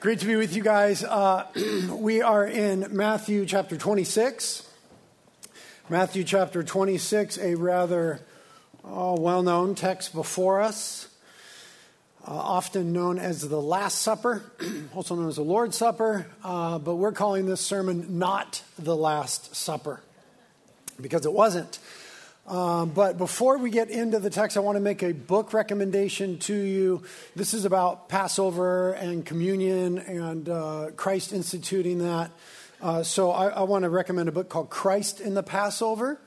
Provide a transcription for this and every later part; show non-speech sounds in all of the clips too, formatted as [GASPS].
Great to be with you guys. Uh, [CLEARS THROAT] we are in Matthew chapter 26. Matthew chapter 26, a rather uh, well known text before us, uh, often known as the Last Supper, [CLEARS THROAT] also known as the Lord's Supper, uh, but we're calling this sermon not the Last Supper because it wasn't. Um, but before we get into the text, I want to make a book recommendation to you. This is about Passover and communion and uh, Christ instituting that. Uh, so I, I want to recommend a book called Christ in the Passover.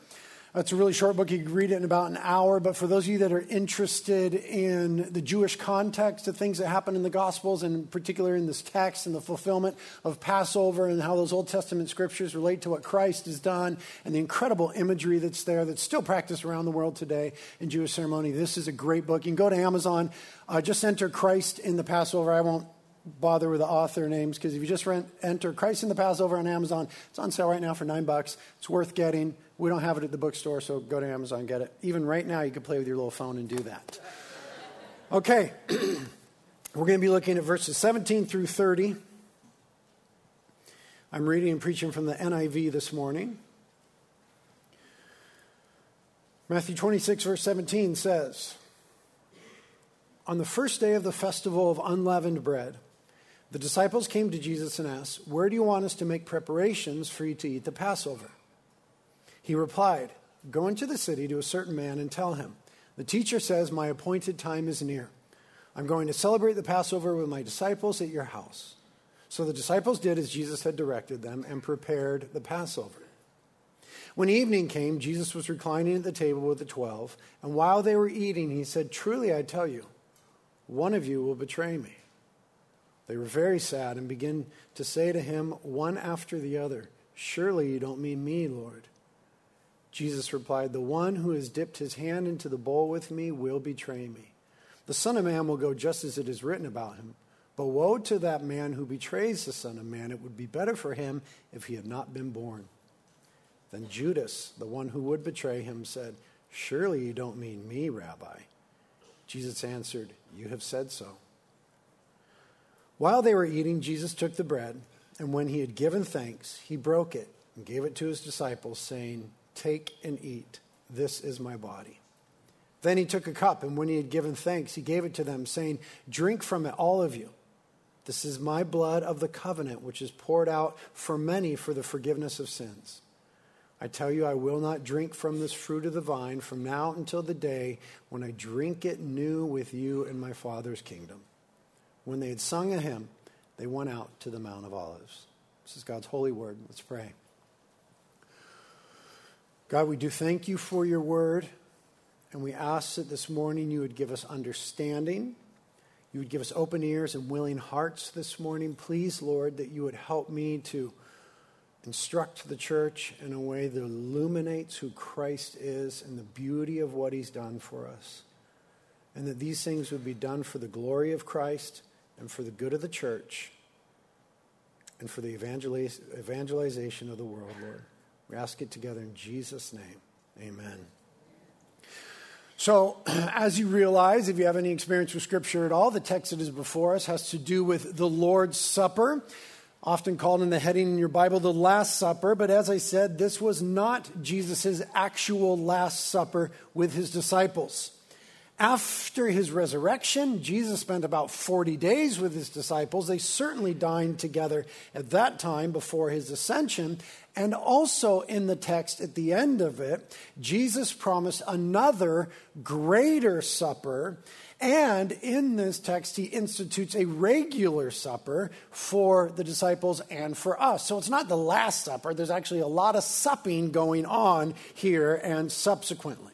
It's a really short book. You can read it in about an hour. But for those of you that are interested in the Jewish context of things that happen in the Gospels, and in particular in this text and the fulfillment of Passover and how those Old Testament scriptures relate to what Christ has done and the incredible imagery that's there that's still practiced around the world today in Jewish ceremony, this is a great book. You can go to Amazon, uh, just enter Christ in the Passover. I won't bother with the author names because if you just rent, enter Christ in the Passover on Amazon, it's on sale right now for nine bucks. It's worth getting. We don't have it at the bookstore, so go to Amazon get it. Even right now, you can play with your little phone and do that. Okay, [CLEARS THROAT] we're going to be looking at verses 17 through 30. I'm reading and preaching from the NIV this morning. Matthew 26, verse 17 says, On the first day of the festival of unleavened bread, the disciples came to Jesus and asked, Where do you want us to make preparations for you to eat the Passover? He replied, Go into the city to a certain man and tell him, The teacher says, My appointed time is near. I'm going to celebrate the Passover with my disciples at your house. So the disciples did as Jesus had directed them and prepared the Passover. When evening came, Jesus was reclining at the table with the twelve, and while they were eating, he said, Truly I tell you, one of you will betray me. They were very sad and began to say to him one after the other, Surely you don't mean me, Lord. Jesus replied, The one who has dipped his hand into the bowl with me will betray me. The Son of Man will go just as it is written about him. But woe to that man who betrays the Son of Man. It would be better for him if he had not been born. Then Judas, the one who would betray him, said, Surely you don't mean me, Rabbi. Jesus answered, You have said so. While they were eating, Jesus took the bread, and when he had given thanks, he broke it and gave it to his disciples, saying, Take and eat. This is my body. Then he took a cup, and when he had given thanks, he gave it to them, saying, Drink from it, all of you. This is my blood of the covenant, which is poured out for many for the forgiveness of sins. I tell you, I will not drink from this fruit of the vine from now until the day when I drink it new with you in my Father's kingdom. When they had sung a hymn, they went out to the Mount of Olives. This is God's holy word. Let's pray. God, we do thank you for your word, and we ask that this morning you would give us understanding. You would give us open ears and willing hearts this morning. Please, Lord, that you would help me to instruct the church in a way that illuminates who Christ is and the beauty of what he's done for us. And that these things would be done for the glory of Christ and for the good of the church and for the evangeliz- evangelization of the world, Lord. We ask it together in Jesus' name. Amen. So, [CLEARS THROAT] as you realize, if you have any experience with Scripture at all, the text that is before us has to do with the Lord's Supper, often called in the heading in your Bible the Last Supper. But as I said, this was not Jesus' actual Last Supper with his disciples. After his resurrection, Jesus spent about 40 days with his disciples. They certainly dined together at that time before his ascension. And also in the text at the end of it, Jesus promised another greater supper. And in this text, he institutes a regular supper for the disciples and for us. So it's not the Last Supper. There's actually a lot of supping going on here and subsequently.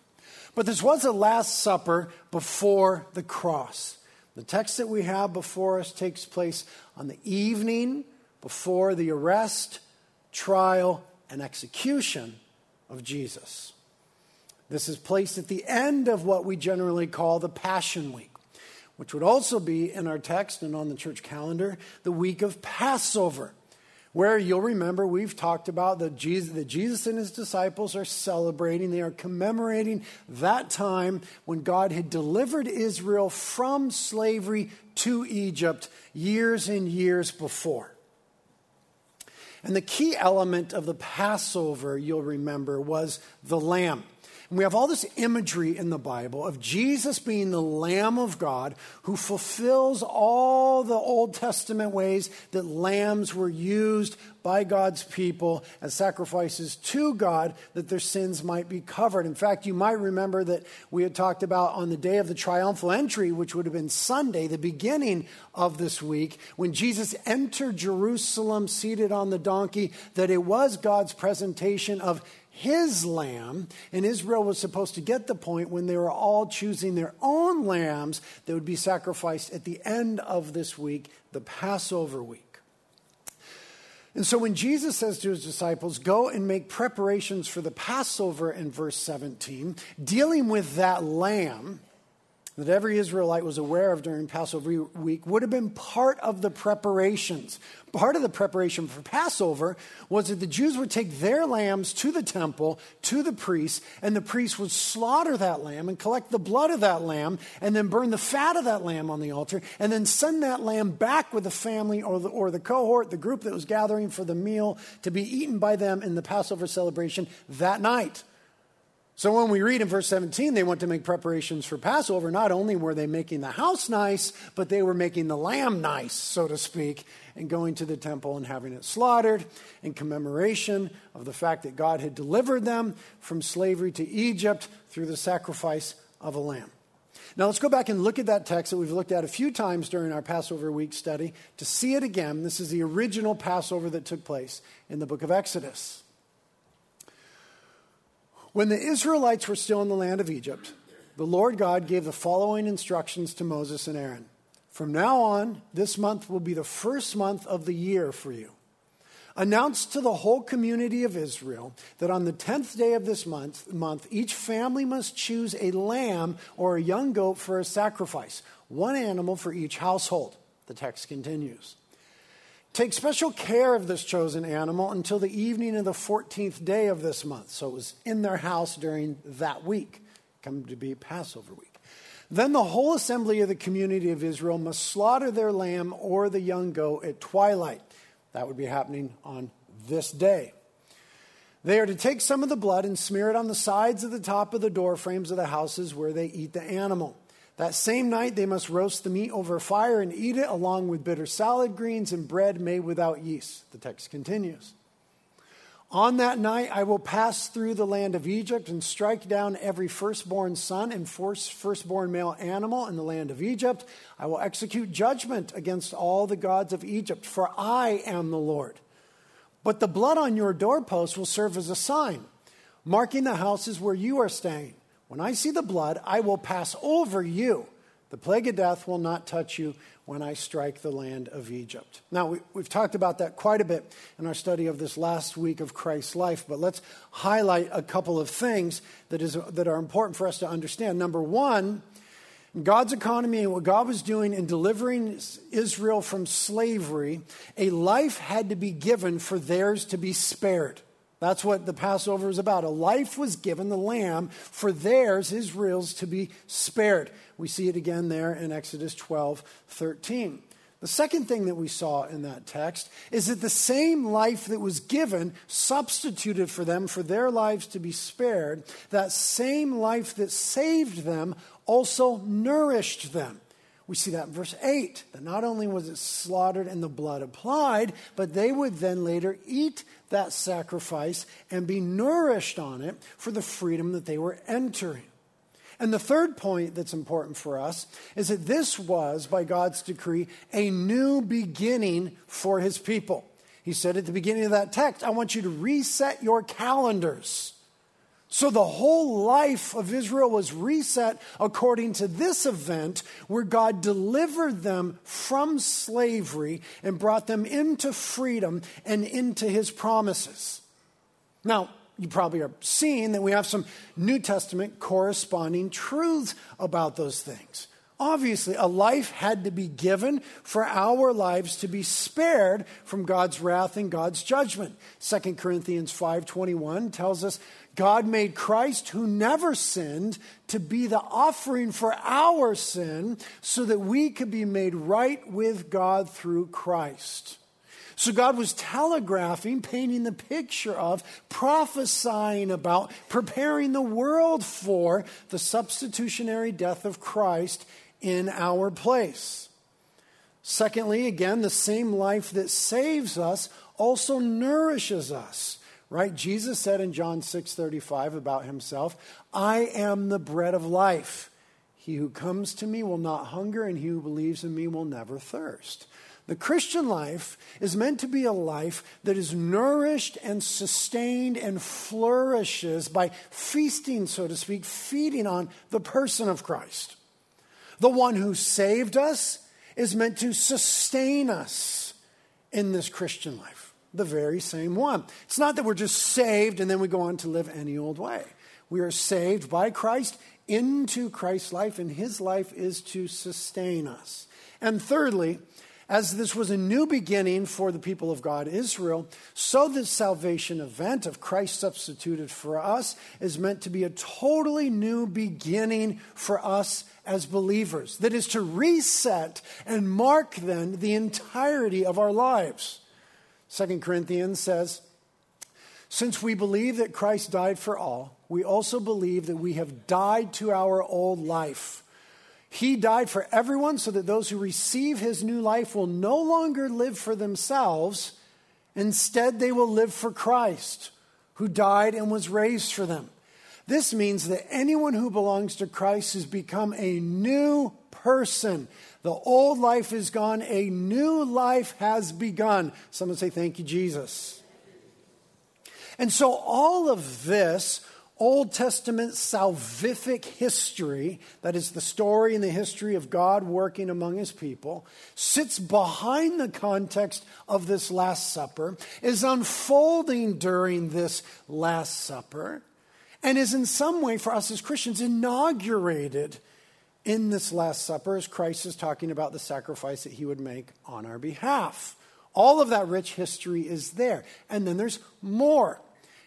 But this was the Last Supper before the cross. The text that we have before us takes place on the evening before the arrest, trial, and execution of Jesus. This is placed at the end of what we generally call the Passion Week, which would also be in our text and on the church calendar the week of Passover, where you'll remember we've talked about that Jesus, that Jesus and his disciples are celebrating, they are commemorating that time when God had delivered Israel from slavery to Egypt years and years before. And the key element of the Passover, you'll remember, was the lamb. And we have all this imagery in the Bible of Jesus being the Lamb of God who fulfills all the Old Testament ways that lambs were used by God's people as sacrifices to God that their sins might be covered. In fact, you might remember that we had talked about on the day of the triumphal entry, which would have been Sunday, the beginning of this week, when Jesus entered Jerusalem seated on the donkey, that it was God's presentation of his lamb, and Israel was supposed to get the point when they were all choosing their own lambs that would be sacrificed at the end of this week, the Passover week. And so when Jesus says to his disciples, Go and make preparations for the Passover in verse 17, dealing with that lamb, that every Israelite was aware of during Passover week would have been part of the preparations. Part of the preparation for Passover was that the Jews would take their lambs to the temple, to the priest, and the priest would slaughter that lamb and collect the blood of that lamb and then burn the fat of that lamb on the altar and then send that lamb back with the family or the, or the cohort, the group that was gathering for the meal to be eaten by them in the Passover celebration that night. So when we read in verse 17, they went to make preparations for Passover. Not only were they making the house nice, but they were making the lamb nice, so to speak, and going to the temple and having it slaughtered in commemoration of the fact that God had delivered them from slavery to Egypt through the sacrifice of a lamb. Now let's go back and look at that text that we've looked at a few times during our Passover week study to see it again. This is the original Passover that took place in the book of Exodus. When the Israelites were still in the land of Egypt, the Lord God gave the following instructions to Moses and Aaron From now on, this month will be the first month of the year for you. Announce to the whole community of Israel that on the 10th day of this month, month, each family must choose a lamb or a young goat for a sacrifice, one animal for each household. The text continues. Take special care of this chosen animal until the evening of the 14th day of this month. So it was in their house during that week, come to be Passover week. Then the whole assembly of the community of Israel must slaughter their lamb or the young goat at twilight. That would be happening on this day. They are to take some of the blood and smear it on the sides of the top of the door frames of the houses where they eat the animal. That same night, they must roast the meat over fire and eat it along with bitter salad greens and bread made without yeast. The text continues. On that night, I will pass through the land of Egypt and strike down every firstborn son and firstborn male animal in the land of Egypt. I will execute judgment against all the gods of Egypt, for I am the Lord. But the blood on your doorposts will serve as a sign, marking the houses where you are staying. When I see the blood, I will pass over you. The plague of death will not touch you when I strike the land of Egypt. Now, we, have talked about that quite a bit in our study of this last week of Christ's life, but let's highlight a couple of things that, is, that are important for us to understand. Number one, God's economy and what God was doing in delivering Israel from slavery, a life had to be given for theirs to be spared. That's what the Passover is about. A life was given, the lamb, for theirs, Israel's, to be spared. We see it again there in Exodus 12 13. The second thing that we saw in that text is that the same life that was given, substituted for them for their lives to be spared, that same life that saved them also nourished them. We see that in verse 8, that not only was it slaughtered and the blood applied, but they would then later eat that sacrifice and be nourished on it for the freedom that they were entering. And the third point that's important for us is that this was, by God's decree, a new beginning for his people. He said at the beginning of that text, I want you to reset your calendars. So the whole life of Israel was reset according to this event where God delivered them from slavery and brought them into freedom and into his promises. Now, you probably are seeing that we have some New Testament corresponding truths about those things. Obviously, a life had to be given for our lives to be spared from God's wrath and God's judgment. 2 Corinthians 5:21 tells us God made Christ who never sinned to be the offering for our sin so that we could be made right with God through Christ. So God was telegraphing, painting the picture of, prophesying about, preparing the world for the substitutionary death of Christ in our place. Secondly, again, the same life that saves us also nourishes us. Right? Jesus said in John 6:35 about himself, "I am the bread of life. He who comes to me will not hunger and he who believes in me will never thirst." The Christian life is meant to be a life that is nourished and sustained and flourishes by feasting, so to speak, feeding on the person of Christ. The one who saved us is meant to sustain us in this Christian life. The very same one. It's not that we're just saved and then we go on to live any old way. We are saved by Christ into Christ's life, and his life is to sustain us. And thirdly, as this was a new beginning for the people of God, Israel, so this salvation event of Christ substituted for us is meant to be a totally new beginning for us as believers. That is to reset and mark then the entirety of our lives. Second Corinthians says, Since we believe that Christ died for all, we also believe that we have died to our old life he died for everyone so that those who receive his new life will no longer live for themselves. Instead, they will live for Christ, who died and was raised for them. This means that anyone who belongs to Christ has become a new person. The old life is gone, a new life has begun. Someone say, Thank you, Jesus. And so, all of this Old Testament salvific history, that is the story and the history of God working among his people, sits behind the context of this Last Supper, is unfolding during this Last Supper, and is in some way for us as Christians inaugurated in this Last Supper as Christ is talking about the sacrifice that he would make on our behalf. All of that rich history is there. And then there's more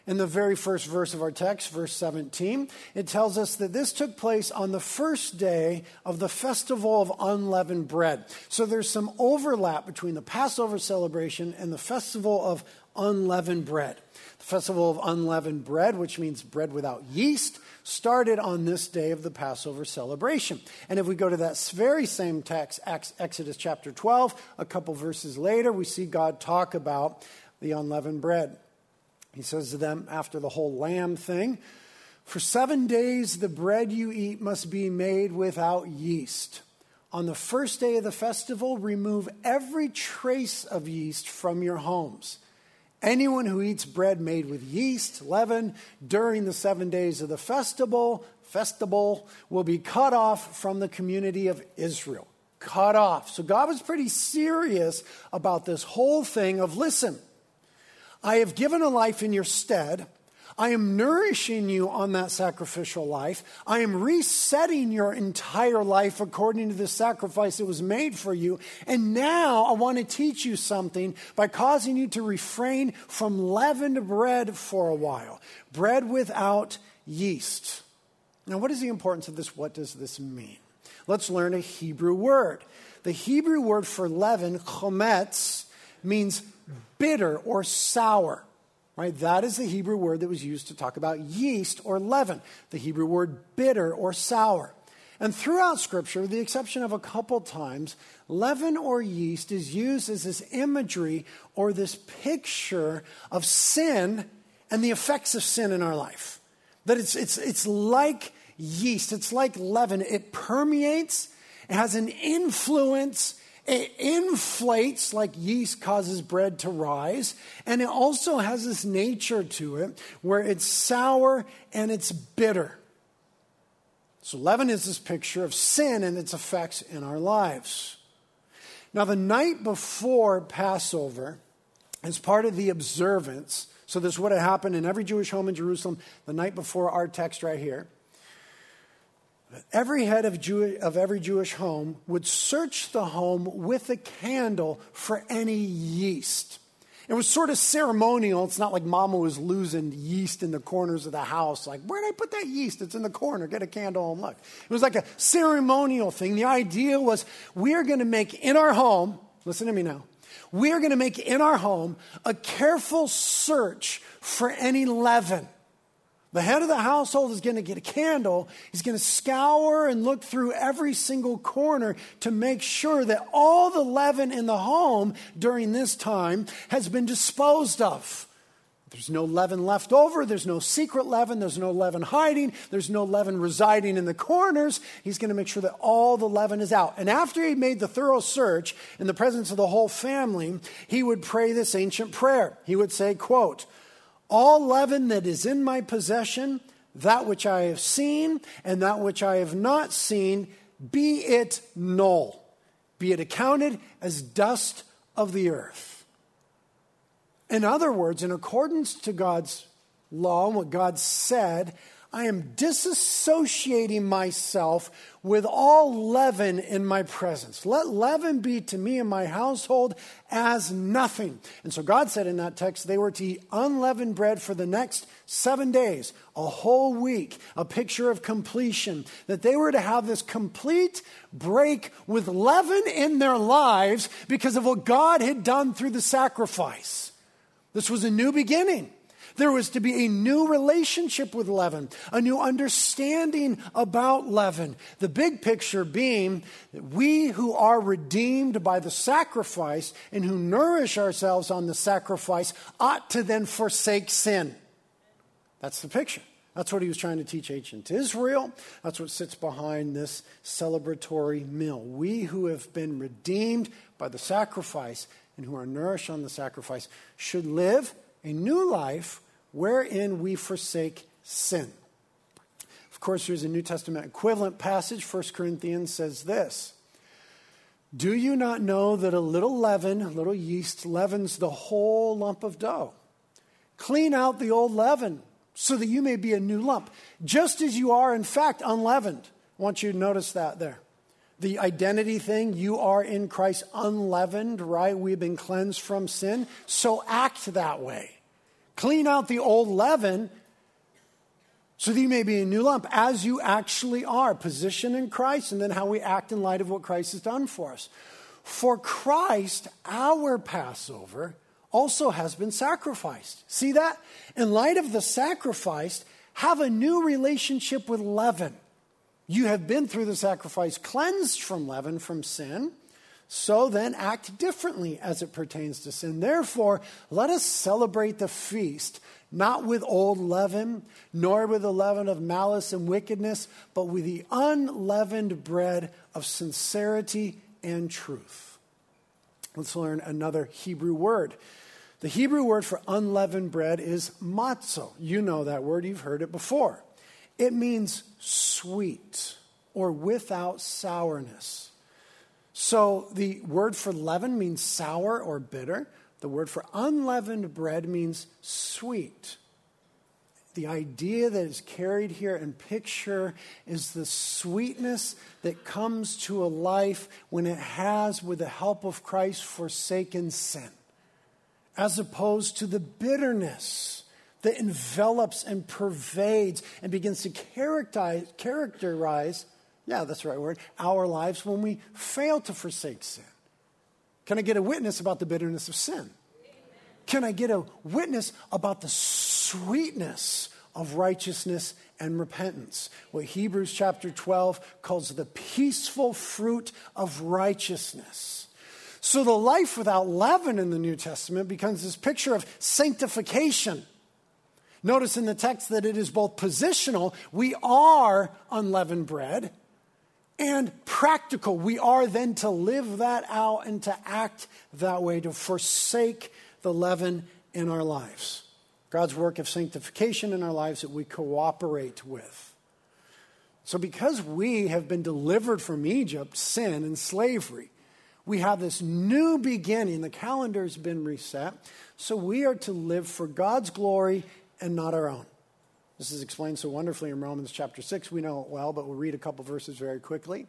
in the very first verse of our text, verse 17, it tells us that this took place on the first day of the festival of unleavened bread. So there's some overlap between the Passover celebration and the festival of unleavened bread. The festival of unleavened bread, which means bread without yeast, started on this day of the Passover celebration. And if we go to that very same text, Exodus chapter 12, a couple verses later, we see God talk about the unleavened bread. He says to them after the whole lamb thing For seven days the bread you eat must be made without yeast. On the first day of the festival, remove every trace of yeast from your homes. Anyone who eats bread made with yeast, leaven, during the seven days of the festival, festival will be cut off from the community of Israel. Cut off. So God was pretty serious about this whole thing of listen, I have given a life in your stead. I am nourishing you on that sacrificial life. I am resetting your entire life according to the sacrifice that was made for you. And now I want to teach you something by causing you to refrain from leavened bread for a while, bread without yeast. Now, what is the importance of this? What does this mean? Let's learn a Hebrew word. The Hebrew word for leaven, chometz, means bitter or sour. Right? That is the Hebrew word that was used to talk about yeast or leaven, the Hebrew word bitter or sour. And throughout Scripture, with the exception of a couple times, leaven or yeast is used as this imagery or this picture of sin and the effects of sin in our life. That it's, it's, it's like yeast, it's like leaven. It permeates, it has an influence, it inflates like yeast causes bread to rise, and it also has this nature to it where it's sour and it's bitter. So, leaven is this picture of sin and its effects in our lives. Now, the night before Passover, as part of the observance, so this would have happened in every Jewish home in Jerusalem the night before our text right here. Every head of, Jew, of every Jewish home would search the home with a candle for any yeast. It was sort of ceremonial. It's not like mama was losing yeast in the corners of the house. Like, where did I put that yeast? It's in the corner. Get a candle and look. It was like a ceremonial thing. The idea was we are going to make in our home, listen to me now, we are going to make in our home a careful search for any leaven. The head of the household is going to get a candle. He's going to scour and look through every single corner to make sure that all the leaven in the home during this time has been disposed of. There's no leaven left over. There's no secret leaven. There's no leaven hiding. There's no leaven residing in the corners. He's going to make sure that all the leaven is out. And after he made the thorough search in the presence of the whole family, he would pray this ancient prayer. He would say, quote, all leaven that is in my possession, that which I have seen and that which I have not seen, be it null, be it accounted as dust of the earth. In other words, in accordance to God's law and what God said, I am disassociating myself with all leaven in my presence. Let leaven be to me and my household as nothing. And so God said in that text they were to eat unleavened bread for the next seven days, a whole week, a picture of completion. That they were to have this complete break with leaven in their lives because of what God had done through the sacrifice. This was a new beginning. There was to be a new relationship with leaven, a new understanding about leaven. The big picture being that we who are redeemed by the sacrifice and who nourish ourselves on the sacrifice ought to then forsake sin. That's the picture. That's what he was trying to teach ancient Israel. That's what sits behind this celebratory meal. We who have been redeemed by the sacrifice and who are nourished on the sacrifice should live a new life wherein we forsake sin. Of course, there's a New Testament equivalent passage. 1 Corinthians says this Do you not know that a little leaven, a little yeast, leavens the whole lump of dough? Clean out the old leaven so that you may be a new lump, just as you are, in fact, unleavened. I want you to notice that there. The identity thing, you are in Christ unleavened, right? We've been cleansed from sin. So act that way. Clean out the old leaven so that you may be a new lump as you actually are, position in Christ, and then how we act in light of what Christ has done for us. For Christ, our Passover, also has been sacrificed. See that? In light of the sacrifice, have a new relationship with leaven. You have been through the sacrifice cleansed from leaven, from sin. So then act differently as it pertains to sin. Therefore, let us celebrate the feast, not with old leaven, nor with the leaven of malice and wickedness, but with the unleavened bread of sincerity and truth. Let's learn another Hebrew word. The Hebrew word for unleavened bread is matzo. You know that word, you've heard it before. It means sweet or without sourness. So the word for leaven means sour or bitter. The word for unleavened bread means sweet. The idea that is carried here in picture is the sweetness that comes to a life when it has, with the help of Christ, forsaken sin, as opposed to the bitterness that envelops and pervades and begins to characterize, characterize yeah, that's the right word, our lives when we fail to forsake sin. Can I get a witness about the bitterness of sin? Can I get a witness about the sweetness of righteousness and repentance? What Hebrews chapter 12 calls the peaceful fruit of righteousness. So the life without leaven in the New Testament becomes this picture of sanctification. Notice in the text that it is both positional, we are unleavened bread, and practical. We are then to live that out and to act that way, to forsake the leaven in our lives. God's work of sanctification in our lives that we cooperate with. So, because we have been delivered from Egypt, sin, and slavery, we have this new beginning. The calendar has been reset. So, we are to live for God's glory and not our own. This is explained so wonderfully in Romans chapter 6. We know it well, but we'll read a couple verses very quickly.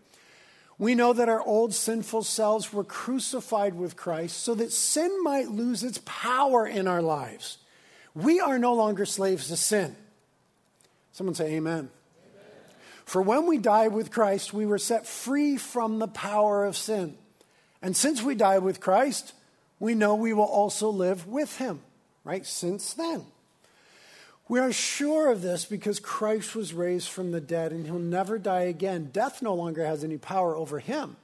We know that our old sinful selves were crucified with Christ so that sin might lose its power in our lives. We are no longer slaves to sin. Someone say, Amen. Amen. For when we died with Christ, we were set free from the power of sin. And since we died with Christ, we know we will also live with him, right? Since then. We are sure of this because Christ was raised from the dead and he'll never die again. Death no longer has any power over him.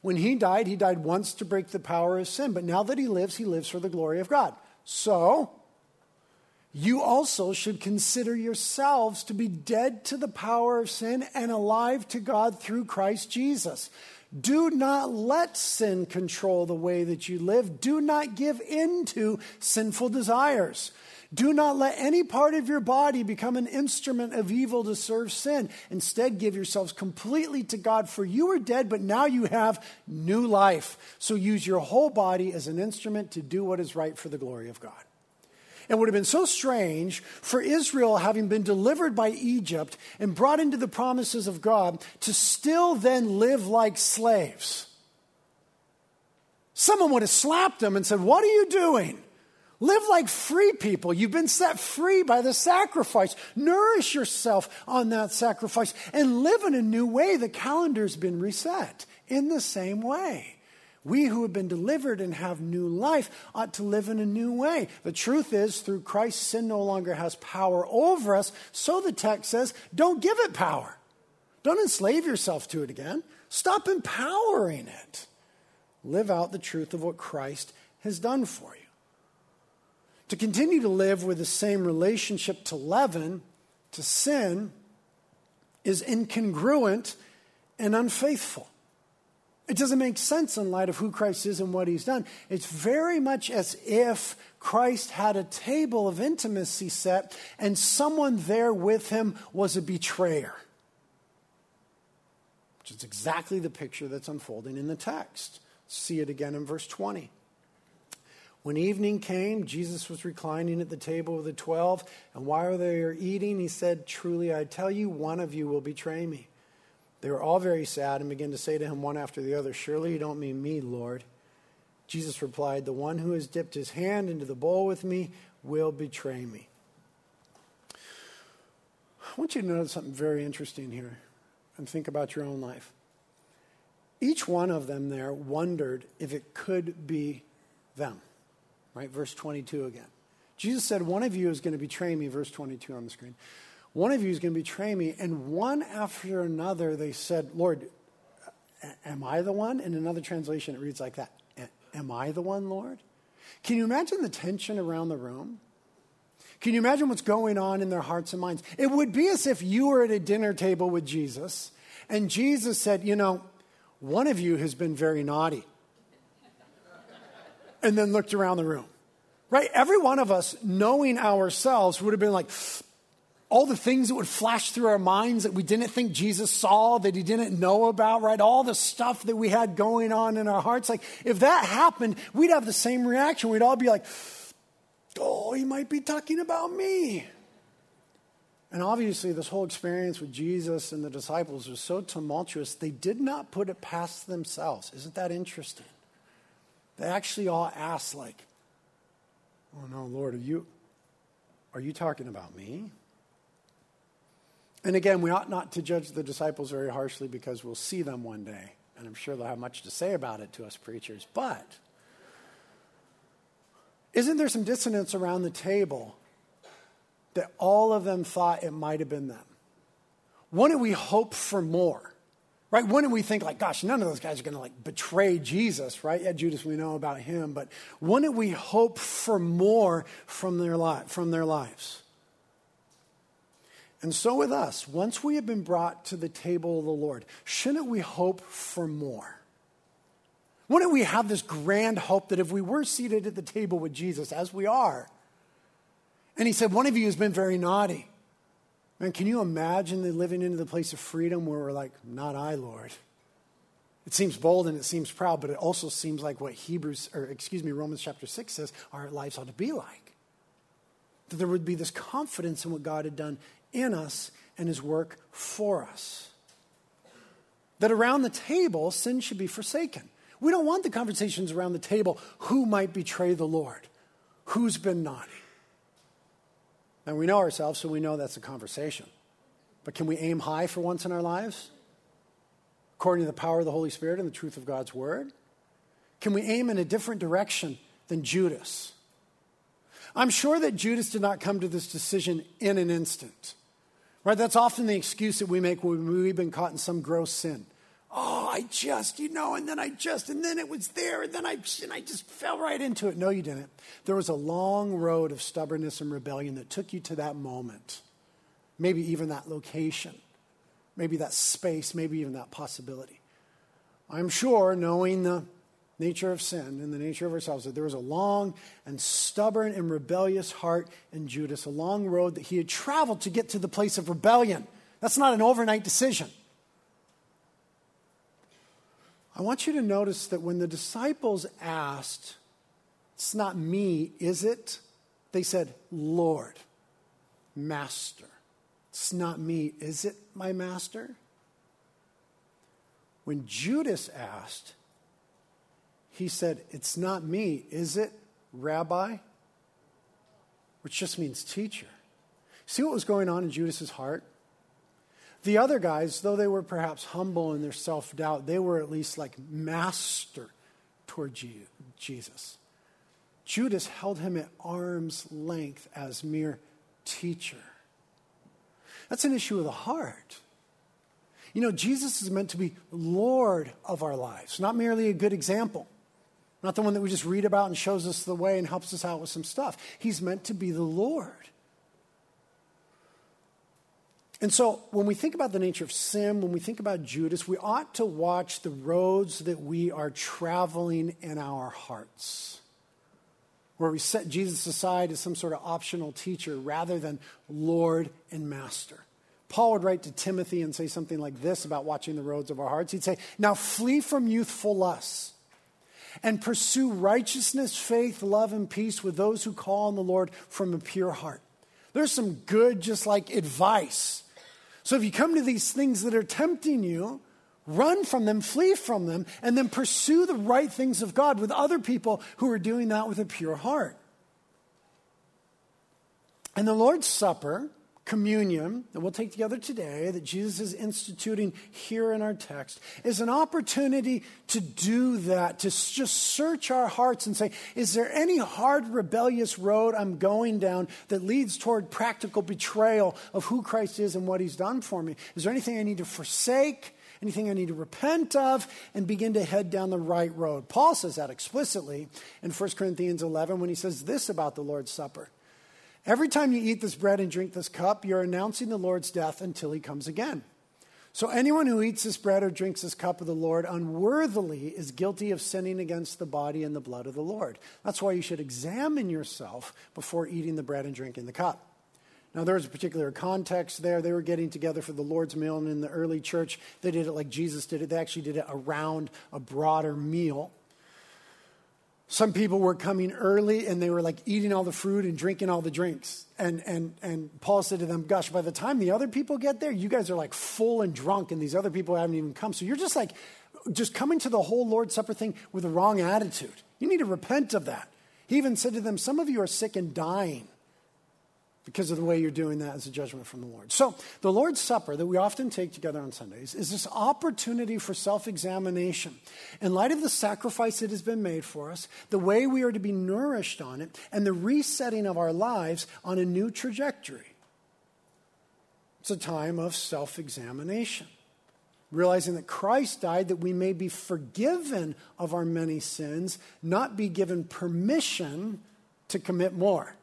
When he died, he died once to break the power of sin, but now that he lives, he lives for the glory of God. So, you also should consider yourselves to be dead to the power of sin and alive to God through Christ Jesus. Do not let sin control the way that you live. Do not give in to sinful desires. Do not let any part of your body become an instrument of evil to serve sin. Instead, give yourselves completely to God, for you are dead, but now you have new life. So use your whole body as an instrument to do what is right for the glory of God. It would have been so strange for Israel, having been delivered by Egypt and brought into the promises of God, to still then live like slaves. Someone would have slapped them and said, What are you doing? Live like free people. You've been set free by the sacrifice. Nourish yourself on that sacrifice and live in a new way. The calendar's been reset in the same way. We who have been delivered and have new life ought to live in a new way. The truth is, through Christ, sin no longer has power over us. So the text says, don't give it power. Don't enslave yourself to it again. Stop empowering it. Live out the truth of what Christ has done for you. To continue to live with the same relationship to leaven, to sin, is incongruent and unfaithful. It doesn't make sense in light of who Christ is and what he's done. It's very much as if Christ had a table of intimacy set and someone there with him was a betrayer. Which is exactly the picture that's unfolding in the text. See it again in verse 20. When evening came, Jesus was reclining at the table with the twelve, and while they were eating, he said, Truly, I tell you, one of you will betray me. They were all very sad and began to say to him one after the other, Surely you don't mean me, Lord. Jesus replied, The one who has dipped his hand into the bowl with me will betray me. I want you to notice something very interesting here and think about your own life. Each one of them there wondered if it could be them. Right? Verse 22 again. Jesus said, One of you is going to betray me, verse 22 on the screen. One of you is going to betray me. And one after another, they said, Lord, am I the one? In another translation, it reads like that Am I the one, Lord? Can you imagine the tension around the room? Can you imagine what's going on in their hearts and minds? It would be as if you were at a dinner table with Jesus, and Jesus said, You know, one of you has been very naughty and then looked around the room. Right? Every one of us, knowing ourselves, would have been like, all the things that would flash through our minds that we didn't think Jesus saw, that he didn't know about, right? All the stuff that we had going on in our hearts. Like, if that happened, we'd have the same reaction. We'd all be like, oh, he might be talking about me. And obviously, this whole experience with Jesus and the disciples was so tumultuous, they did not put it past themselves. Isn't that interesting? They actually all asked, like, Oh no, Lord, are you are you talking about me? And again, we ought not to judge the disciples very harshly because we'll see them one day, and I'm sure they'll have much to say about it to us preachers. But isn't there some dissonance around the table that all of them thought it might have been them? Wouldn't we hope for more? Right? Wouldn't we think like, gosh, none of those guys are going to like betray Jesus, right? Yeah, Judas, we know about him, but wouldn't we hope for more from their, li- from their lives? And so with us, once we have been brought to the table of the Lord, shouldn't we hope for more? Wouldn't we have this grand hope that if we were seated at the table with Jesus, as we are, and he said, One of you has been very naughty, Man, can you imagine living into the place of freedom where we're like, not I, Lord? It seems bold and it seems proud, but it also seems like what Hebrews, or excuse me, Romans chapter 6 says our lives ought to be like. That there would be this confidence in what God had done in us and his work for us. That around the table, sin should be forsaken. We don't want the conversations around the table who might betray the Lord, who's been naughty. And we know ourselves, so we know that's a conversation. But can we aim high for once in our lives? According to the power of the Holy Spirit and the truth of God's Word? Can we aim in a different direction than Judas? I'm sure that Judas did not come to this decision in an instant. Right? That's often the excuse that we make when we've been caught in some gross sin. Oh, I just, you know, and then I just, and then it was there, and then I, and I just fell right into it. No, you didn't. There was a long road of stubbornness and rebellion that took you to that moment, maybe even that location, maybe that space, maybe even that possibility. I'm sure, knowing the nature of sin and the nature of ourselves, that there was a long and stubborn and rebellious heart in Judas, a long road that he had traveled to get to the place of rebellion. That's not an overnight decision. I want you to notice that when the disciples asked, It's not me, is it? They said, Lord, Master. It's not me, is it, my master? When Judas asked, he said, It's not me, is it, Rabbi? Which just means teacher. See what was going on in Judas's heart? The other guys, though they were perhaps humble in their self doubt, they were at least like master toward Jesus. Judas held him at arm's length as mere teacher. That's an issue of the heart. You know, Jesus is meant to be Lord of our lives, not merely a good example, not the one that we just read about and shows us the way and helps us out with some stuff. He's meant to be the Lord. And so, when we think about the nature of sin, when we think about Judas, we ought to watch the roads that we are traveling in our hearts, where we set Jesus aside as some sort of optional teacher rather than Lord and Master. Paul would write to Timothy and say something like this about watching the roads of our hearts. He'd say, Now flee from youthful lusts and pursue righteousness, faith, love, and peace with those who call on the Lord from a pure heart. There's some good, just like advice so if you come to these things that are tempting you, run from them, flee from them, and then pursue the right things of God with other people who are doing that with a pure heart. And the Lord's Supper communion that we'll take together today, that Jesus is instituting here in our text, is an opportunity to do that, to just search our hearts and say, is there any hard, rebellious road I'm going down that leads toward practical betrayal of who Christ is and what he's done for me? Is there anything I need to forsake? Anything I need to repent of and begin to head down the right road? Paul says that explicitly in 1 Corinthians 11 when he says this about the Lord's Supper. Every time you eat this bread and drink this cup, you're announcing the Lord's death until he comes again. So anyone who eats this bread or drinks this cup of the Lord unworthily is guilty of sinning against the body and the blood of the Lord. That's why you should examine yourself before eating the bread and drinking the cup. Now, there was a particular context there. They were getting together for the Lord's meal, and in the early church, they did it like Jesus did it. They actually did it around a broader meal. Some people were coming early and they were like eating all the fruit and drinking all the drinks. And, and, and Paul said to them, Gosh, by the time the other people get there, you guys are like full and drunk, and these other people haven't even come. So you're just like, just coming to the whole Lord's Supper thing with the wrong attitude. You need to repent of that. He even said to them, Some of you are sick and dying because of the way you're doing that as a judgment from the Lord. So, the Lord's Supper that we often take together on Sundays is this opportunity for self examination. In light of the sacrifice that has been made for us, the way we are to be nourished on it, and the resetting of our lives on a new trajectory. It's a time of self examination. Realizing that Christ died that we may be forgiven of our many sins, not be given permission to commit more.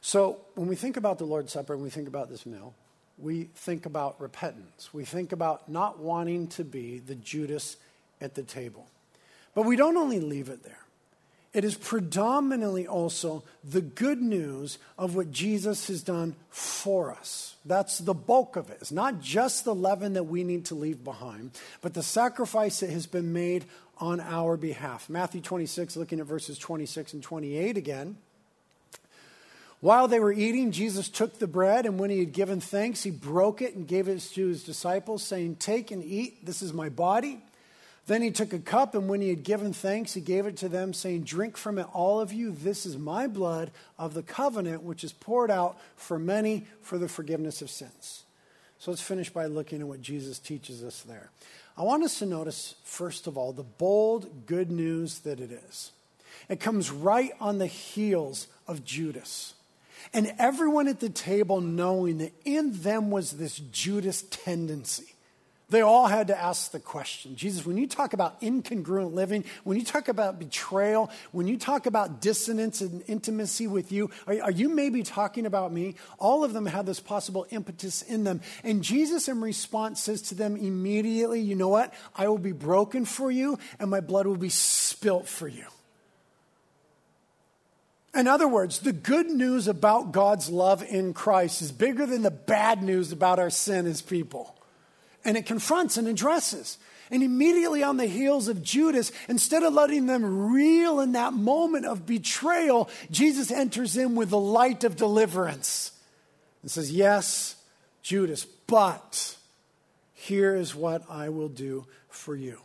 So when we think about the Lord's Supper and we think about this meal, we think about repentance. We think about not wanting to be the Judas at the table. But we don't only leave it there. it is predominantly also the good news of what Jesus has done for us. That's the bulk of it. It's not just the leaven that we need to leave behind, but the sacrifice that has been made on our behalf. Matthew 26, looking at verses 26 and 28 again. While they were eating, Jesus took the bread, and when he had given thanks, he broke it and gave it to his disciples, saying, Take and eat, this is my body. Then he took a cup, and when he had given thanks, he gave it to them, saying, Drink from it, all of you. This is my blood of the covenant, which is poured out for many for the forgiveness of sins. So let's finish by looking at what Jesus teaches us there. I want us to notice, first of all, the bold good news that it is. It comes right on the heels of Judas. And everyone at the table knowing that in them was this Judas tendency. They all had to ask the question Jesus, when you talk about incongruent living, when you talk about betrayal, when you talk about dissonance and intimacy with you, are, are, you maybe talking about me? All of them had this possible impetus in them. And Jesus, in response, says to them immediately, You know what? I will be broken for you, and my blood will be spilt for you. In other words, the good news about God's love in Christ is bigger than the bad news about our sin as people. And it confronts and addresses. And immediately on the heels of Judas, instead of letting them reel in that moment of betrayal, Jesus enters in with the light of deliverance and says, Yes, Judas, but here is what I will do for you.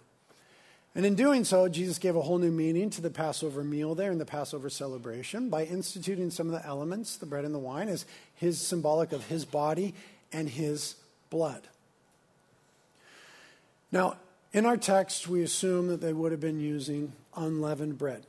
And in doing so, Jesus gave a whole new meaning to the Passover meal there in the Passover celebration by instituting some of the elements, the bread and the wine, as his symbolic of his body and his blood. Now, in our text, we assume that they would have been using unleavened bread.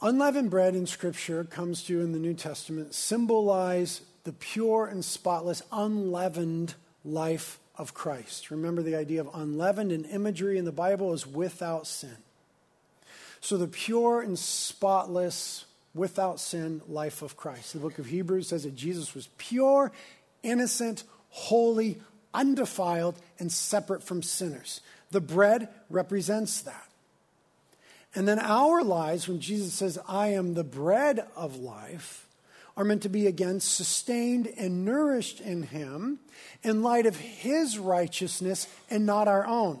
Unleavened bread in Scripture comes to you in the New Testament symbolize the pure and spotless, unleavened life of Christ. Remember, the idea of unleavened and imagery in the Bible is without sin. So, the pure and spotless, without sin life of Christ. The book of Hebrews says that Jesus was pure, innocent, holy, undefiled, and separate from sinners. The bread represents that. And then our lives, when Jesus says, I am the bread of life, are meant to be again sustained and nourished in Him in light of His righteousness and not our own.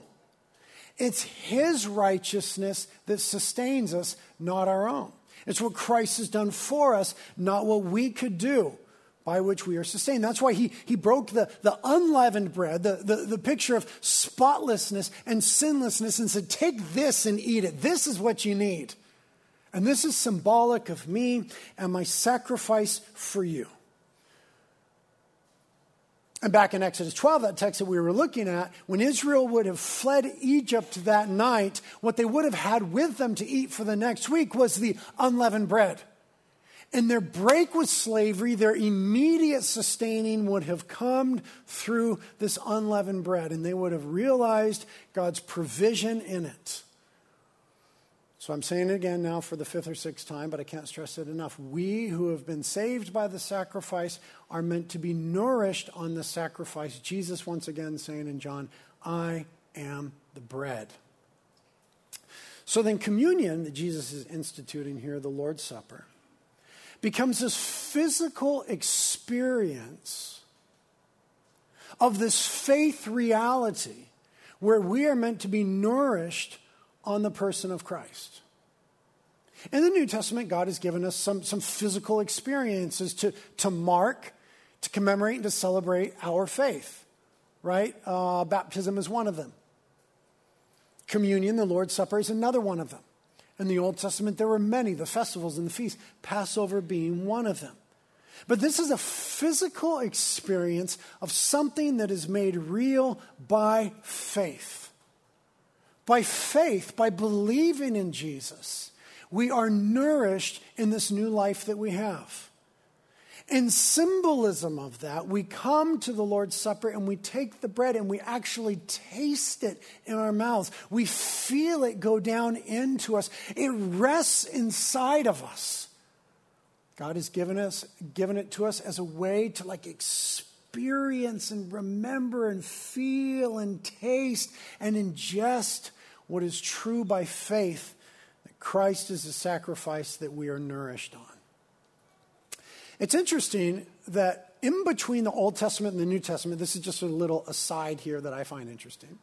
It's His righteousness that sustains us, not our own. It's what Christ has done for us, not what we could do by which we are sustained. That's why he, he broke the, the unleavened bread, the, the, the picture of spotlessness and sinlessness, and said, Take this and eat it. This is what you need. And this is symbolic of me and my sacrifice for you. And back in Exodus 12, that text that we were looking at, when Israel would have fled Egypt that night, what they would have had with them to eat for the next week was the unleavened bread. And their break with slavery, their immediate sustaining would have come through this unleavened bread, and they would have realized God's provision in it. So I'm saying it again now for the fifth or sixth time, but I can't stress it enough. We who have been saved by the sacrifice are meant to be nourished on the sacrifice. Jesus, once again, saying in John, I am the bread. So then, communion that Jesus is instituting here, the Lord's Supper, becomes this physical experience of this faith reality where we are meant to be nourished on the person of Christ. In the New Testament, God has given us some, some physical experiences to, to mark, to commemorate, and to celebrate our faith, right? Uh, baptism is one of them. Communion, the Lord's Supper, is another one of them. In the Old Testament, there were many, the festivals and the feasts, Passover being one of them. But this is a physical experience of something that is made real by faith. By faith, by believing in Jesus, we are nourished in this new life that we have. In symbolism of that, we come to the Lord's Supper and we take the bread and we actually taste it in our mouths. We feel it go down into us. It rests inside of us. God has given us given it to us as a way to like experience and remember and feel and taste and ingest what is true by faith that Christ is the sacrifice that we are nourished on. It's interesting that in between the Old Testament and the New Testament, this is just a little aside here that I find interesting.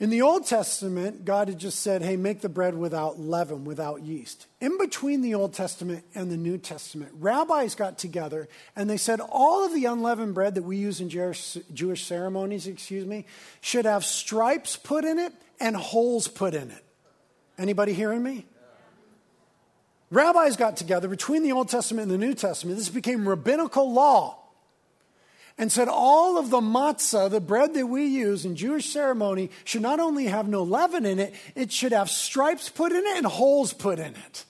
In the Old Testament, God had just said, hey, make the bread without leaven, without yeast. In between the Old Testament and the New Testament, rabbis got together and they said all of the unleavened bread that we use in Jewish ceremonies, excuse me, should have stripes put in it and holes put in it. Anybody hearing me? Rabbis got together between the Old Testament and the New Testament. This became rabbinical law. And said all of the matzah, the bread that we use in Jewish ceremony, should not only have no leaven in it, it should have stripes put in it and holes put in it.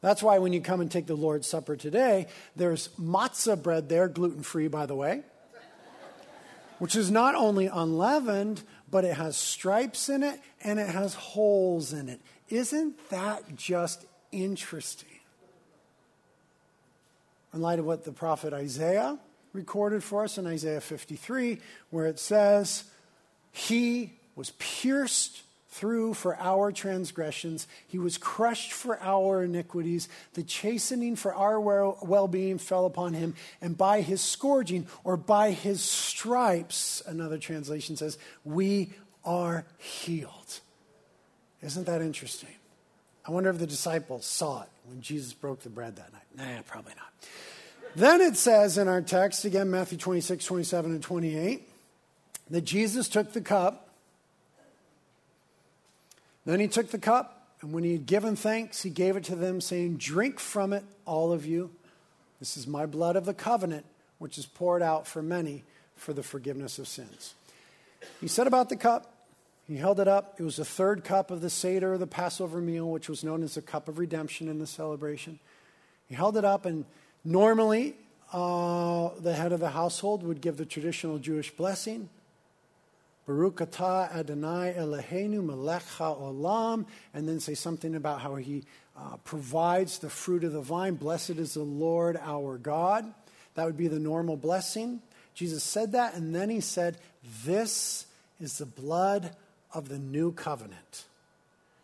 That's why when you come and take the Lord's Supper today, there's matzah bread there, gluten free, by the way, which is not only unleavened, but it has stripes in it and it has holes in it. Isn't that just interesting. In light of what the prophet Isaiah recorded for us in Isaiah 53, where it says, He was pierced through for our transgressions, He was crushed for our iniquities, the chastening for our well being fell upon Him, and by His scourging or by His stripes, another translation says, we are healed. Isn't that interesting? I wonder if the disciples saw it when Jesus broke the bread that night. Nah, probably not. Then it says in our text, again, Matthew 26, 27, and 28, that Jesus took the cup. Then he took the cup, and when he had given thanks, he gave it to them, saying, Drink from it, all of you. This is my blood of the covenant, which is poured out for many for the forgiveness of sins. He said about the cup, he held it up. It was the third cup of the Seder, the Passover meal, which was known as the cup of redemption in the celebration. He held it up, and normally uh, the head of the household would give the traditional Jewish blessing. Baruch atah Adonai Eloheinu melech haolam, and then say something about how he uh, provides the fruit of the vine. Blessed is the Lord our God. That would be the normal blessing. Jesus said that, and then he said, This is the blood of the new covenant.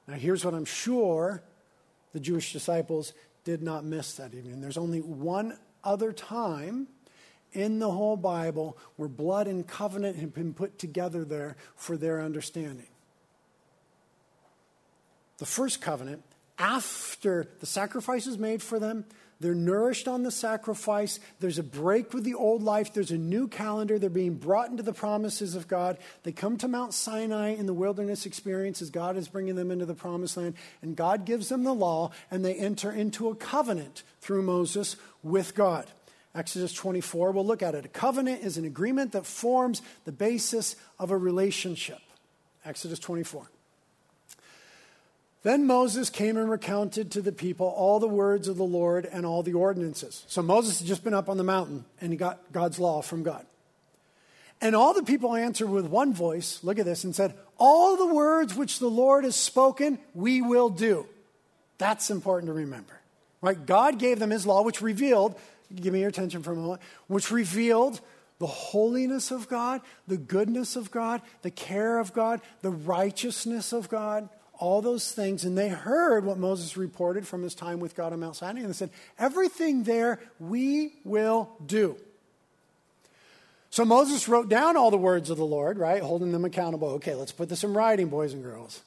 Now, here's what I'm sure the Jewish disciples did not miss that evening. There's only one other time in the whole Bible where blood and covenant have been put together there for their understanding. The first covenant, after the sacrifice is made for them, they're nourished on the sacrifice. There's a break with the old life. There's a new calendar. They're being brought into the promises of God. They come to Mount Sinai in the wilderness experience as God is bringing them into the promised land. And God gives them the law, and they enter into a covenant through Moses with God. Exodus 24, we'll look at it. A covenant is an agreement that forms the basis of a relationship. Exodus 24. Then Moses came and recounted to the people all the words of the Lord and all the ordinances. So Moses had just been up on the mountain and he got God's law from God. And all the people answered with one voice, look at this, and said, All the words which the Lord has spoken, we will do. That's important to remember. Right? God gave them his law, which revealed, give me your attention for a moment, which revealed the holiness of God, the goodness of God, the care of God, the righteousness of God all those things, and they heard what Moses reported from his time with God on Mount Sinai, and they said, Everything there we will do. So Moses wrote down all the words of the Lord, right, holding them accountable. Okay, let's put this in writing, boys and girls.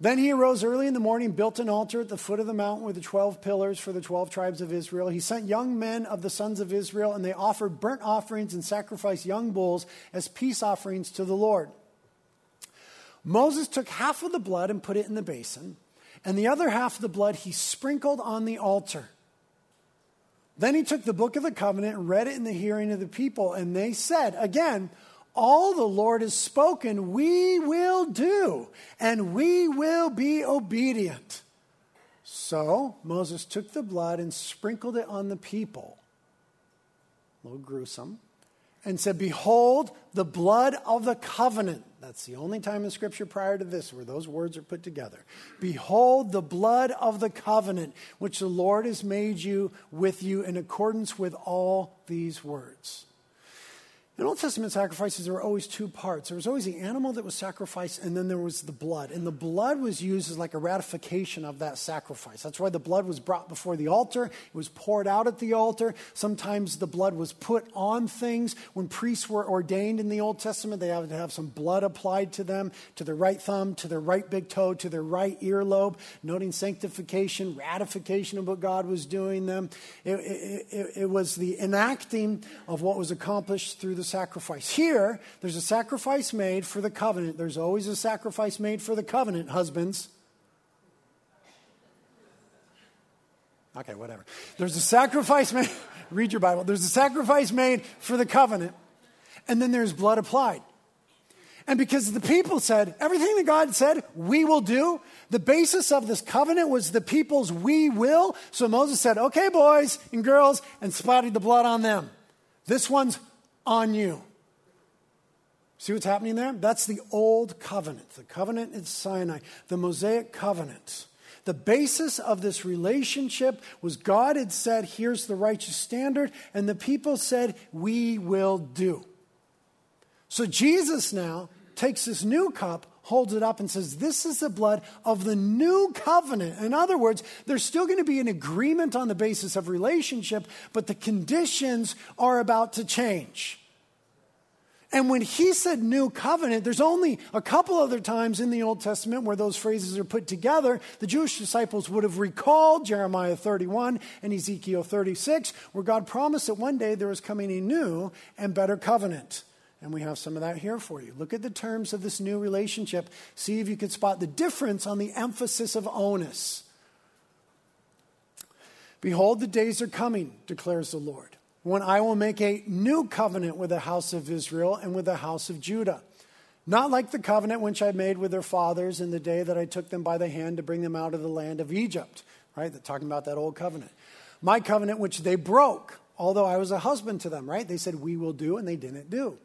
Then he arose early in the morning, built an altar at the foot of the mountain with the 12 pillars for the 12 tribes of Israel. He sent young men of the sons of Israel, and they offered burnt offerings and sacrificed young bulls as peace offerings to the Lord. Moses took half of the blood and put it in the basin, and the other half of the blood he sprinkled on the altar. Then he took the book of the covenant and read it in the hearing of the people, and they said, again, all the Lord has spoken, we will do, and we will be obedient. So Moses took the blood and sprinkled it on the people. A little gruesome. And said, Behold, the blood of the covenant that's the only time in Scripture prior to this where those words are put together. Behold the blood of the covenant which the Lord has made you with you in accordance with all these words. In Old Testament sacrifices, there were always two parts. There was always the animal that was sacrificed, and then there was the blood. And the blood was used as like a ratification of that sacrifice. That's why the blood was brought before the altar. It was poured out at the altar. Sometimes the blood was put on things. When priests were ordained in the Old Testament, they had to have some blood applied to them, to their right thumb, to their right big toe, to their right earlobe, noting sanctification, ratification of what God was doing them. It, it, it, it was the enacting of what was accomplished through the the sacrifice. Here, there's a sacrifice made for the covenant. There's always a sacrifice made for the covenant, husbands. Okay, whatever. There's a sacrifice made, [LAUGHS] read your Bible. There's a sacrifice made for the covenant, and then there's blood applied. And because the people said, everything that God said, we will do, the basis of this covenant was the people's we will. So Moses said, okay, boys and girls, and splattered the blood on them. This one's on you. See what's happening there? That's the old covenant, the covenant at Sinai, the Mosaic covenant. The basis of this relationship was God had said, Here's the righteous standard, and the people said, We will do. So Jesus now takes this new cup, holds it up, and says, This is the blood of the new covenant. In other words, there's still going to be an agreement on the basis of relationship, but the conditions are about to change. And when he said new covenant, there's only a couple other times in the Old Testament where those phrases are put together. The Jewish disciples would have recalled Jeremiah 31 and Ezekiel 36, where God promised that one day there was coming a new and better covenant. And we have some of that here for you. Look at the terms of this new relationship. See if you can spot the difference on the emphasis of onus. Behold, the days are coming, declares the Lord when I will make a new covenant with the house of Israel and with the house of Judah. Not like the covenant which I made with their fathers in the day that I took them by the hand to bring them out of the land of Egypt. Right? They're talking about that old covenant. My covenant which they broke, although I was a husband to them, right? They said, We will do, and they didn't do.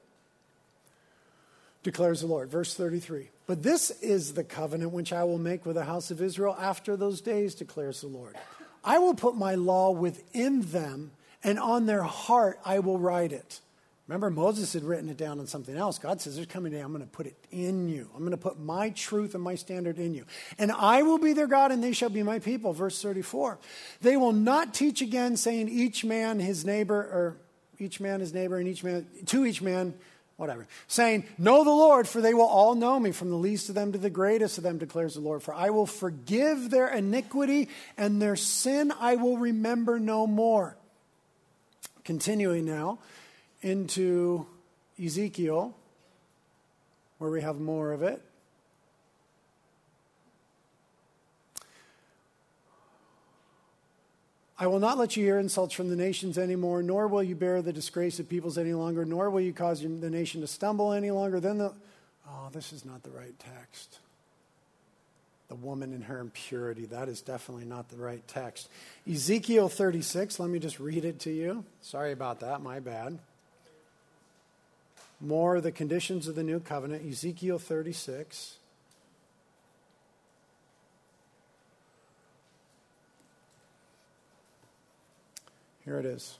Declares the Lord. Verse 33. But this is the covenant which I will make with the house of Israel after those days, declares the Lord. I will put my law within them and on their heart I will write it. Remember, Moses had written it down on something else. God says, There's coming a day, I'm going to put it in you. I'm going to put my truth and my standard in you. And I will be their God, and they shall be my people. Verse 34. They will not teach again, saying, Each man his neighbor, or each man his neighbor, and each man, to each man, whatever, saying, Know the Lord, for they will all know me, from the least of them to the greatest of them, declares the Lord. For I will forgive their iniquity, and their sin I will remember no more. Continuing now into Ezekiel, where we have more of it. I will not let you hear insults from the nations anymore, nor will you bear the disgrace of peoples any longer, nor will you cause the nation to stumble any longer. Then the. Oh, this is not the right text the woman in her impurity. That is definitely not the right text. Ezekiel 36, let me just read it to you. Sorry about that, my bad. More the conditions of the new covenant, Ezekiel 36. Here it is.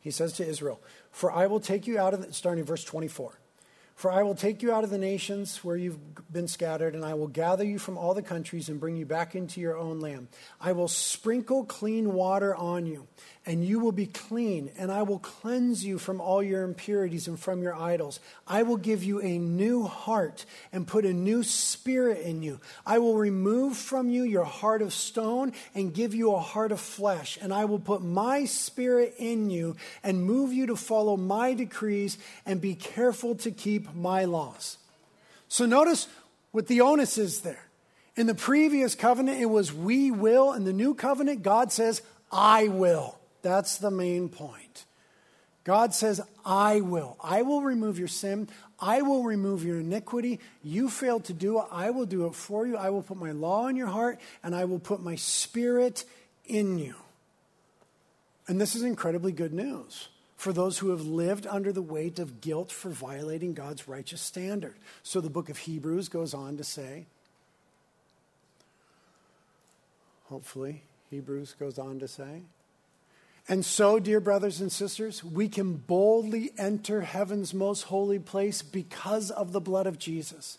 He says to Israel, For I will take you out of the, starting verse 24. For I will take you out of the nations where you've been scattered, and I will gather you from all the countries and bring you back into your own land. I will sprinkle clean water on you, and you will be clean, and I will cleanse you from all your impurities and from your idols. I will give you a new heart and put a new spirit in you. I will remove from you your heart of stone and give you a heart of flesh, and I will put my spirit in you and move you to follow my decrees and be careful to keep my laws. So notice what the onus is there. In the previous covenant, it was we will. In the new covenant, God says, I will. That's the main point. God says, I will. I will remove your sin. I will remove your iniquity. You failed to do it. I will do it for you. I will put my law in your heart, and I will put my spirit in you. And this is incredibly good news for those who have lived under the weight of guilt for violating God's righteous standard. So the book of Hebrews goes on to say, hopefully, Hebrews goes on to say, And so, dear brothers and sisters, we can boldly enter heaven's most holy place because of the blood of Jesus.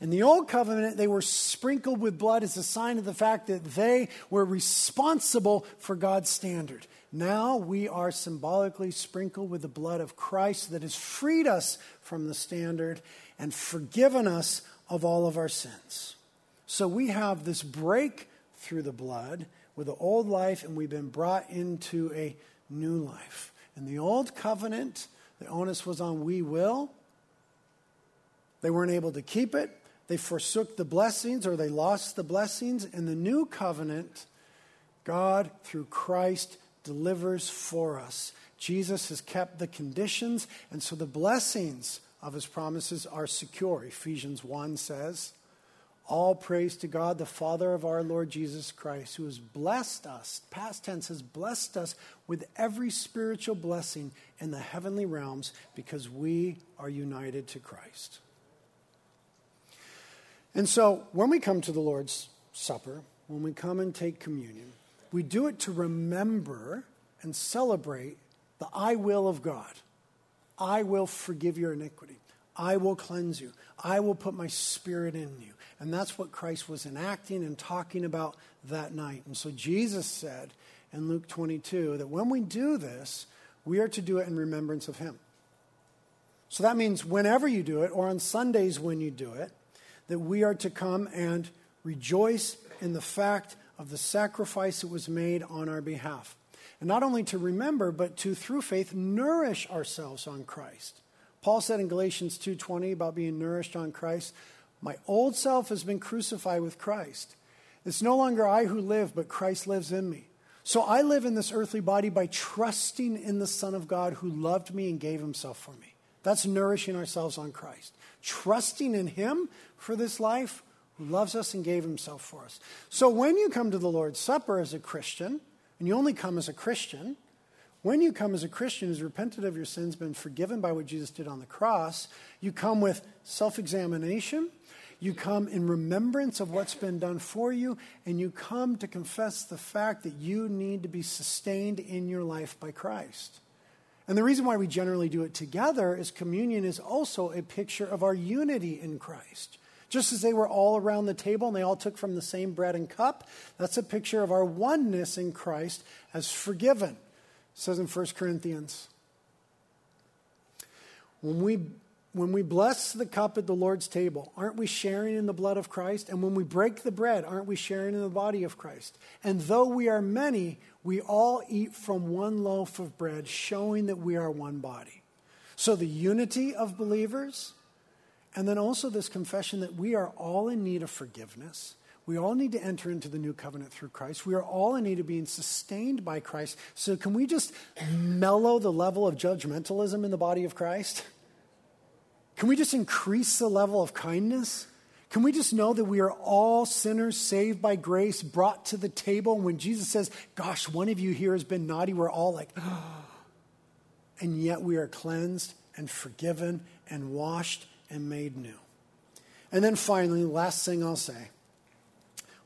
In the old covenant, they were sprinkled with blood as a sign of the fact that they were responsible for God's standard. Now we are symbolically sprinkled with the blood of Christ that has freed us from the standard and forgiven us of all of our sins. So we have this break through the blood with the old life, and we've been brought into a new life. In the old covenant, the onus was on we will. They weren't able to keep it. They forsook the blessings or they lost the blessings. In the new covenant, God, through Christ, delivers for us. Jesus has kept the conditions, and so the blessings of his promises are secure. Ephesians 1 says, All praise to God, the Father of our Lord Jesus Christ, who has blessed us, past tense, has blessed us with every spiritual blessing in the heavenly realms because we are united to Christ. And so when we come to the Lord's Supper, when we come and take communion, we do it to remember and celebrate the I will of God. I will forgive your iniquity. I will cleanse you. I will put my spirit in you. And that's what Christ was enacting and talking about that night. And so Jesus said in Luke 22 that when we do this, we are to do it in remembrance of him. So that means whenever you do it, or on Sundays when you do it, that we are to come and rejoice in the fact of the sacrifice that was made on our behalf. And not only to remember, but to, through faith, nourish ourselves on Christ. Paul said in Galatians 2:20 about being nourished on Christ, "My old self has been crucified with Christ. It's no longer I who live, but Christ lives in me. So I live in this earthly body by trusting in the Son of God who loved me and gave himself for me. That's nourishing ourselves on Christ trusting in Him for this life who loves us and gave Himself for us. So when you come to the Lord's Supper as a Christian, and you only come as a Christian, when you come as a Christian who's repented of your sins, been forgiven by what Jesus did on the cross, you come with self examination. You come in remembrance of what's been done for you, and you come to confess the fact that you need to be sustained in your life by Christ. And the reason why we generally do it together is communion is also a picture of our unity in Christ. Just as they were all around the table and they all took from the same bread and cup, that's a picture of our oneness in Christ as forgiven. It says in 1 Corinthians. When we when we bless the cup at the Lord's table, aren't we sharing in the blood of Christ? And when we break the bread, aren't we sharing in the body of Christ? And though we are many, we all eat from one loaf of bread, showing that we are one body. So the unity of believers, and then also this confession that we are all in need of forgiveness. We all need to enter into the new covenant through Christ. We are all in need of being sustained by Christ. So, can we just mellow the level of judgmentalism in the body of Christ? Can we just increase the level of kindness? Can we just know that we are all sinners saved by grace, brought to the table? When Jesus says, Gosh, one of you here has been naughty, we're all like, oh. [GASPS] And yet we are cleansed and forgiven and washed and made new. And then finally, last thing I'll say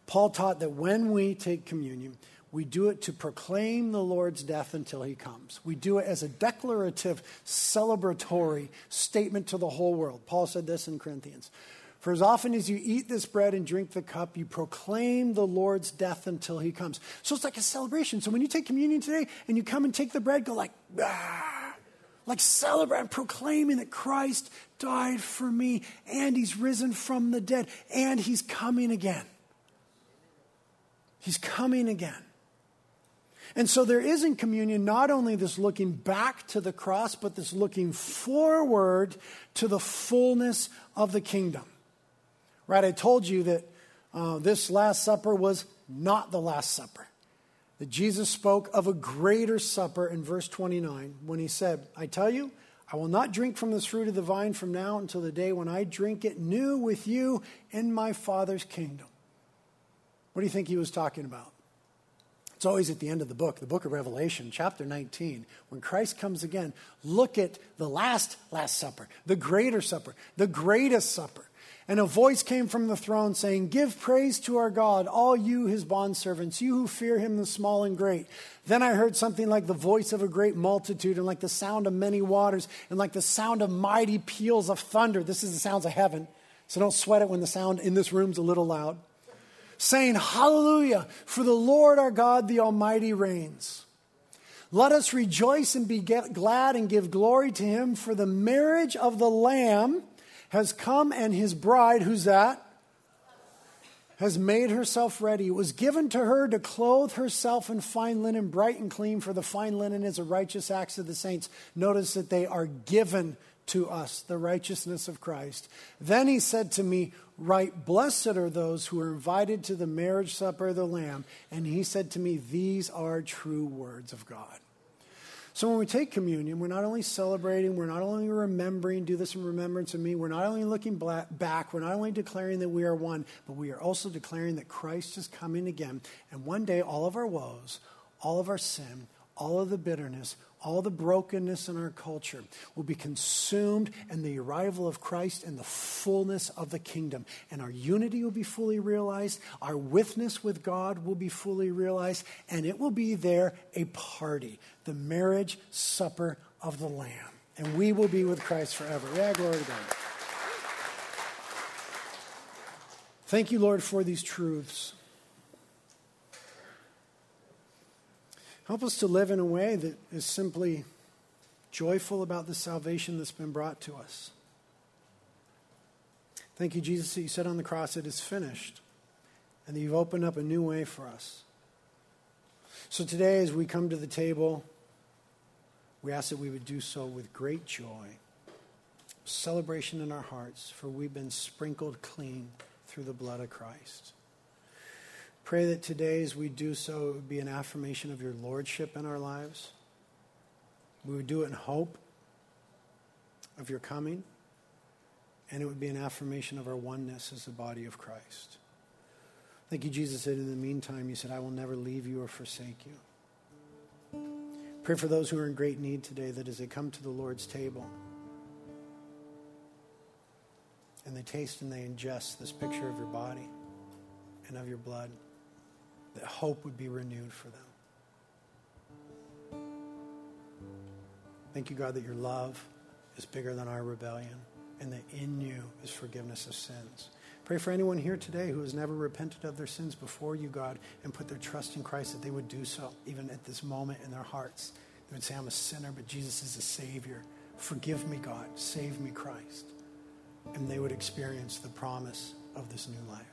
Paul taught that when we take communion, we do it to proclaim the Lord's death until he comes. We do it as a declarative, celebratory statement to the whole world. Paul said this in Corinthians For as often as you eat this bread and drink the cup, you proclaim the Lord's death until he comes. So it's like a celebration. So when you take communion today and you come and take the bread, go like, ah, like celebrate, proclaiming that Christ died for me and he's risen from the dead and he's coming again. He's coming again. And so there is in communion not only this looking back to the cross, but this looking forward to the fullness of the kingdom. Right? I told you that uh, this Last Supper was not the Last Supper. That Jesus spoke of a greater supper in verse 29 when he said, I tell you, I will not drink from this fruit of the vine from now until the day when I drink it new with you in my Father's kingdom. What do you think he was talking about? It's always at the end of the book, the book of Revelation, chapter 19. When Christ comes again, look at the last Last Supper, the greater supper, the greatest supper. And a voice came from the throne saying, Give praise to our God, all you, his bondservants, you who fear him, the small and great. Then I heard something like the voice of a great multitude, and like the sound of many waters, and like the sound of mighty peals of thunder. This is the sounds of heaven. So don't sweat it when the sound in this room's a little loud. Saying, Hallelujah, for the Lord our God, the Almighty, reigns. Let us rejoice and be glad and give glory to him, for the marriage of the Lamb has come and his bride, who's that? Has made herself ready. It was given to her to clothe herself in fine linen, bright and clean, for the fine linen is a righteous acts of the saints. Notice that they are given to us, the righteousness of Christ. Then he said to me, Right, blessed are those who are invited to the marriage supper of the Lamb. And he said to me, These are true words of God. So when we take communion, we're not only celebrating, we're not only remembering, do this in remembrance of me, we're not only looking back, we're not only declaring that we are one, but we are also declaring that Christ is coming again. And one day, all of our woes, all of our sin, all of the bitterness, all the brokenness in our culture will be consumed in the arrival of Christ and the fullness of the kingdom. And our unity will be fully realized, our witness with God will be fully realized, and it will be there a party, the marriage supper of the Lamb. And we will be with Christ forever. Yeah, glory to God. Thank you, Lord, for these truths. Help us to live in a way that is simply joyful about the salvation that's been brought to us. Thank you, Jesus, that you said on the cross, it is finished, and that you've opened up a new way for us. So today, as we come to the table, we ask that we would do so with great joy, celebration in our hearts, for we've been sprinkled clean through the blood of Christ. Pray that today, as we do so, it would be an affirmation of your lordship in our lives. We would do it in hope of your coming, and it would be an affirmation of our oneness as the body of Christ. Thank you, Jesus said, in the meantime, you said, I will never leave you or forsake you. Pray for those who are in great need today that as they come to the Lord's table and they taste and they ingest this picture of your body and of your blood, that hope would be renewed for them. Thank you, God, that your love is bigger than our rebellion and that in you is forgiveness of sins. Pray for anyone here today who has never repented of their sins before you, God, and put their trust in Christ that they would do so, even at this moment in their hearts. They would say, I'm a sinner, but Jesus is a Savior. Forgive me, God. Save me, Christ. And they would experience the promise of this new life.